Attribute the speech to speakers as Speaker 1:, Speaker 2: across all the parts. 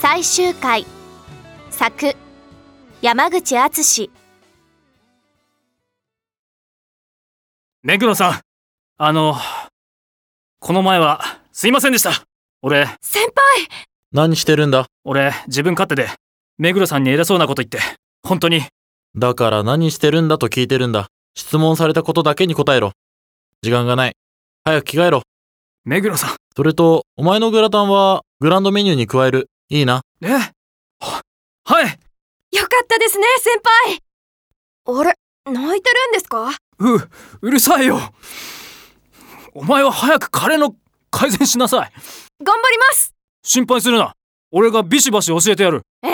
Speaker 1: 最終回。作。山口敦。
Speaker 2: 目黒さん。あのこの前はすいませんでした。俺。
Speaker 1: 先輩。
Speaker 3: 何してるんだ？
Speaker 2: 俺自分勝手で目黒さんに偉そうなこと言って。本当に。
Speaker 3: だから何してるんだと聞いてるんだ。質問されたことだけに答えろ。時間がない。早く着替えろ。
Speaker 2: 目黒さん
Speaker 3: それと、お前のグラタンはグランドメニューに加える。いいな。
Speaker 2: えははい。
Speaker 1: よかったですね先輩。あれ泣いてるんですか？
Speaker 2: ううるさいよ。お前は早く彼の改善しなさい。
Speaker 1: 頑張ります。
Speaker 2: 心配するな。俺がビシバシ教えてやる。
Speaker 1: ええ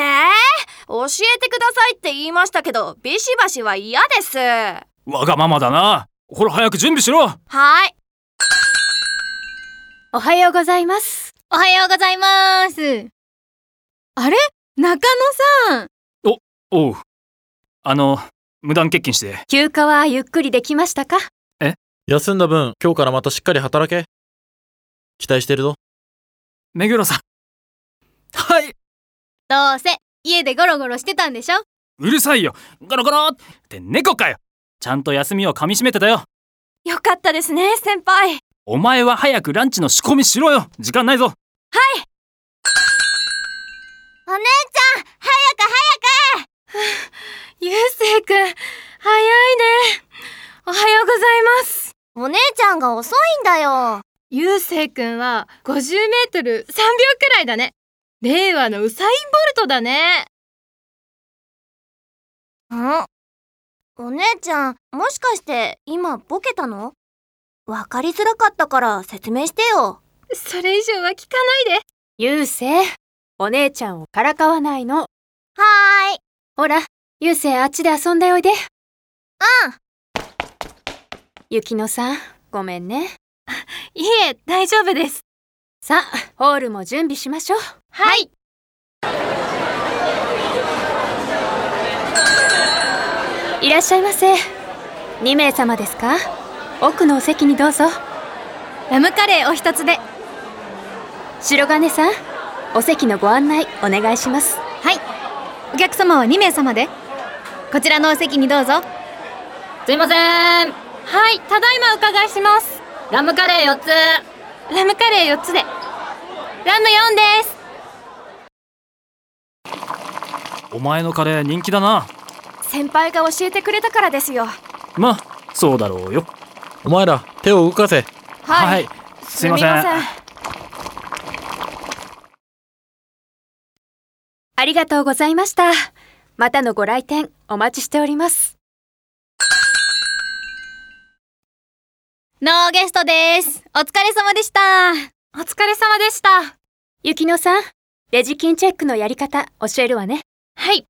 Speaker 1: 教えてくださいって言いましたけどビシバシは嫌です。は
Speaker 2: わがままだな。ほら早く準備しろ。
Speaker 1: いおはようございます。おはようございます。あれ？中野さん。
Speaker 2: おう。あの無断欠勤して。
Speaker 1: 休暇はゆっくりできましたか？
Speaker 3: 休んだ分、今日からまたしっかり働け。期待してるぞ。
Speaker 2: 目黒さん。はい。
Speaker 1: どうせ家でゴロゴロしてたんでしょ？
Speaker 2: うるさいよ。ゴロゴロって猫かよ。ちゃんと休みをかみしめてたよ。
Speaker 1: よかったですね先輩
Speaker 2: お前は早くランチの仕込みしろよ。時間ないぞ。
Speaker 1: お姉ちゃん早く早く。ゆうせいくん早いね。おはようございます。お姉ちゃんが遅いんだよ。
Speaker 4: ゆうせいくんは50メートル3秒くらいだね。令和のウサイン・ボルトだね。
Speaker 1: んお姉ちゃんもしかして今ボケたのわかりづらかったから説明してよ
Speaker 4: それ以上は聞かないで。
Speaker 5: ゆうせい、お姉ちゃんをからかわないの。
Speaker 1: はーい
Speaker 5: ほら、ゆうせいあっちで遊んでおいで。
Speaker 1: うん
Speaker 5: ゆきのさん、ごめんね。
Speaker 4: いえ、大丈夫です。
Speaker 5: さあ、ホールも準備しましょう。
Speaker 4: はい。
Speaker 5: いらっしゃいませ。2名様ですか？奥のお席にどうぞ。
Speaker 4: ラムカレーお一つで。
Speaker 5: 白金さん、お席のご案内お願いします。
Speaker 4: はい。お客様は2名様で。こちらのお席にどうぞ。
Speaker 6: すいません
Speaker 4: はい、ただいまお伺いします。
Speaker 6: ラムカレー4つ
Speaker 4: ラムカレー4つで。ラム4です。
Speaker 2: お前のカレー人気だな
Speaker 5: 先輩が教えてくれたからですよ
Speaker 2: まあそうだろうよ
Speaker 3: お前ら手を動かせ。
Speaker 2: はい、すいません。
Speaker 5: ありがとうございました。またのご来店お待ちしております。
Speaker 6: ノーゲストです。お疲れ様でした。
Speaker 4: お疲れ様でした。
Speaker 5: ゆきのさんレジ金チェックのやり方教えるわね。
Speaker 4: はい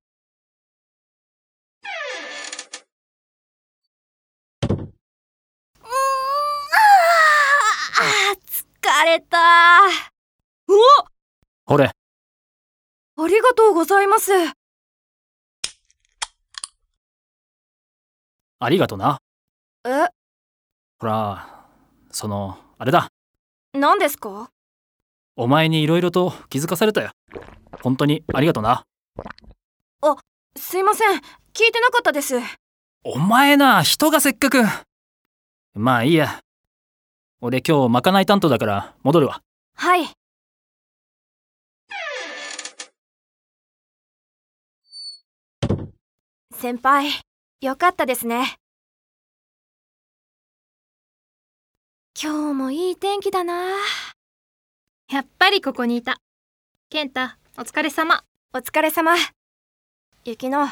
Speaker 5: 疲れた。
Speaker 2: ほれ。
Speaker 5: ありがとうございます。
Speaker 2: ありがとな。
Speaker 5: え？
Speaker 2: ほらそのあれだ。
Speaker 5: 何ですか？
Speaker 2: お前に色々と気づかされたよ。本当にありがとな。
Speaker 5: すいません。聞いてなかったです。
Speaker 2: お前な人がせっかく。まあいいや俺今日まかない担当だから戻るわ。
Speaker 5: はい。先輩よかったですね。今日もいい天気だな。
Speaker 4: やっぱりここにいた。健太お疲れ様。
Speaker 5: お疲れ様。ゆきの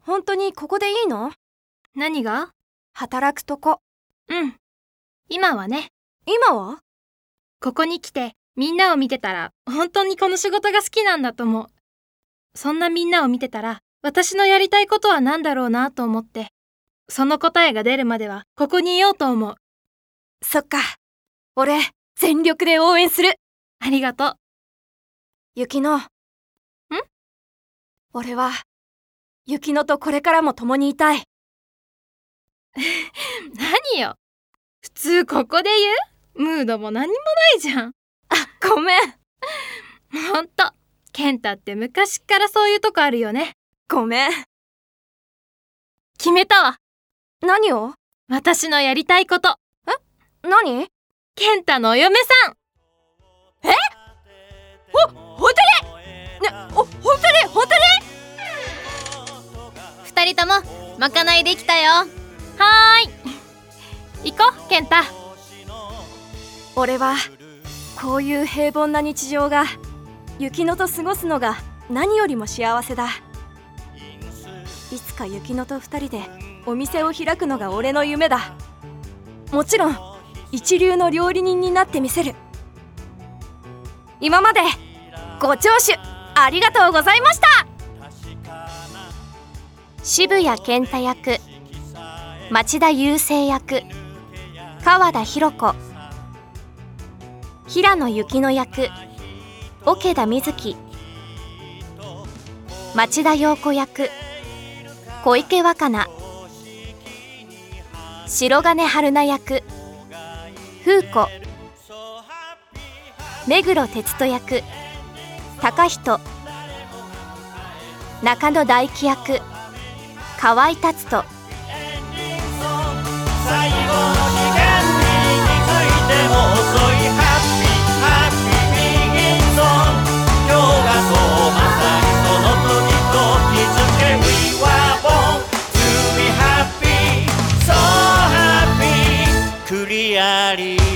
Speaker 5: 本当にここでいいの？
Speaker 4: 何が？
Speaker 5: 働くとこ。
Speaker 4: うん。今はね
Speaker 5: 今は？
Speaker 4: ここに来てみんなを見てたら本当にこの仕事が好きなんだと思う。そんなみんなを見てたら私のやりたいことは何だろうなと思ってその答えが出るまではここにいようと思う。
Speaker 5: そっか。俺全力で応援する。
Speaker 4: ありがとう。
Speaker 5: ゆきのん？俺はゆきのとこれからも共にいたい。
Speaker 4: 何よ。普通ここで言う？ムードも何もないじゃん。
Speaker 5: あごめん。
Speaker 4: ほんと健太って昔っからそういうとこあるよね。
Speaker 5: ごめん。
Speaker 4: 決めたわ。
Speaker 5: 何を？
Speaker 4: 私のやりたいこと。え？
Speaker 5: 何？
Speaker 4: 健太のお嫁さん。
Speaker 5: ほ本当にねお本当に本当に
Speaker 6: 二人ともまかないできたよ。
Speaker 4: はーい。行こう健太
Speaker 5: 俺はこういう平凡な日常が雪乃と過ごすのが何よりも幸せだ。いつか雪乃と二人でお店を開くのが俺の夢だ。もちろん一流の料理人になってみせる。今までご聴取ありがとうございました。渋谷健太役町田雄生役川田博子平野幸乃役桶田瑞希町田陽子役小池若菜白金春菜役風子目黒哲人役高人中野大輝役河合達人。
Speaker 7: 最後
Speaker 8: daddy.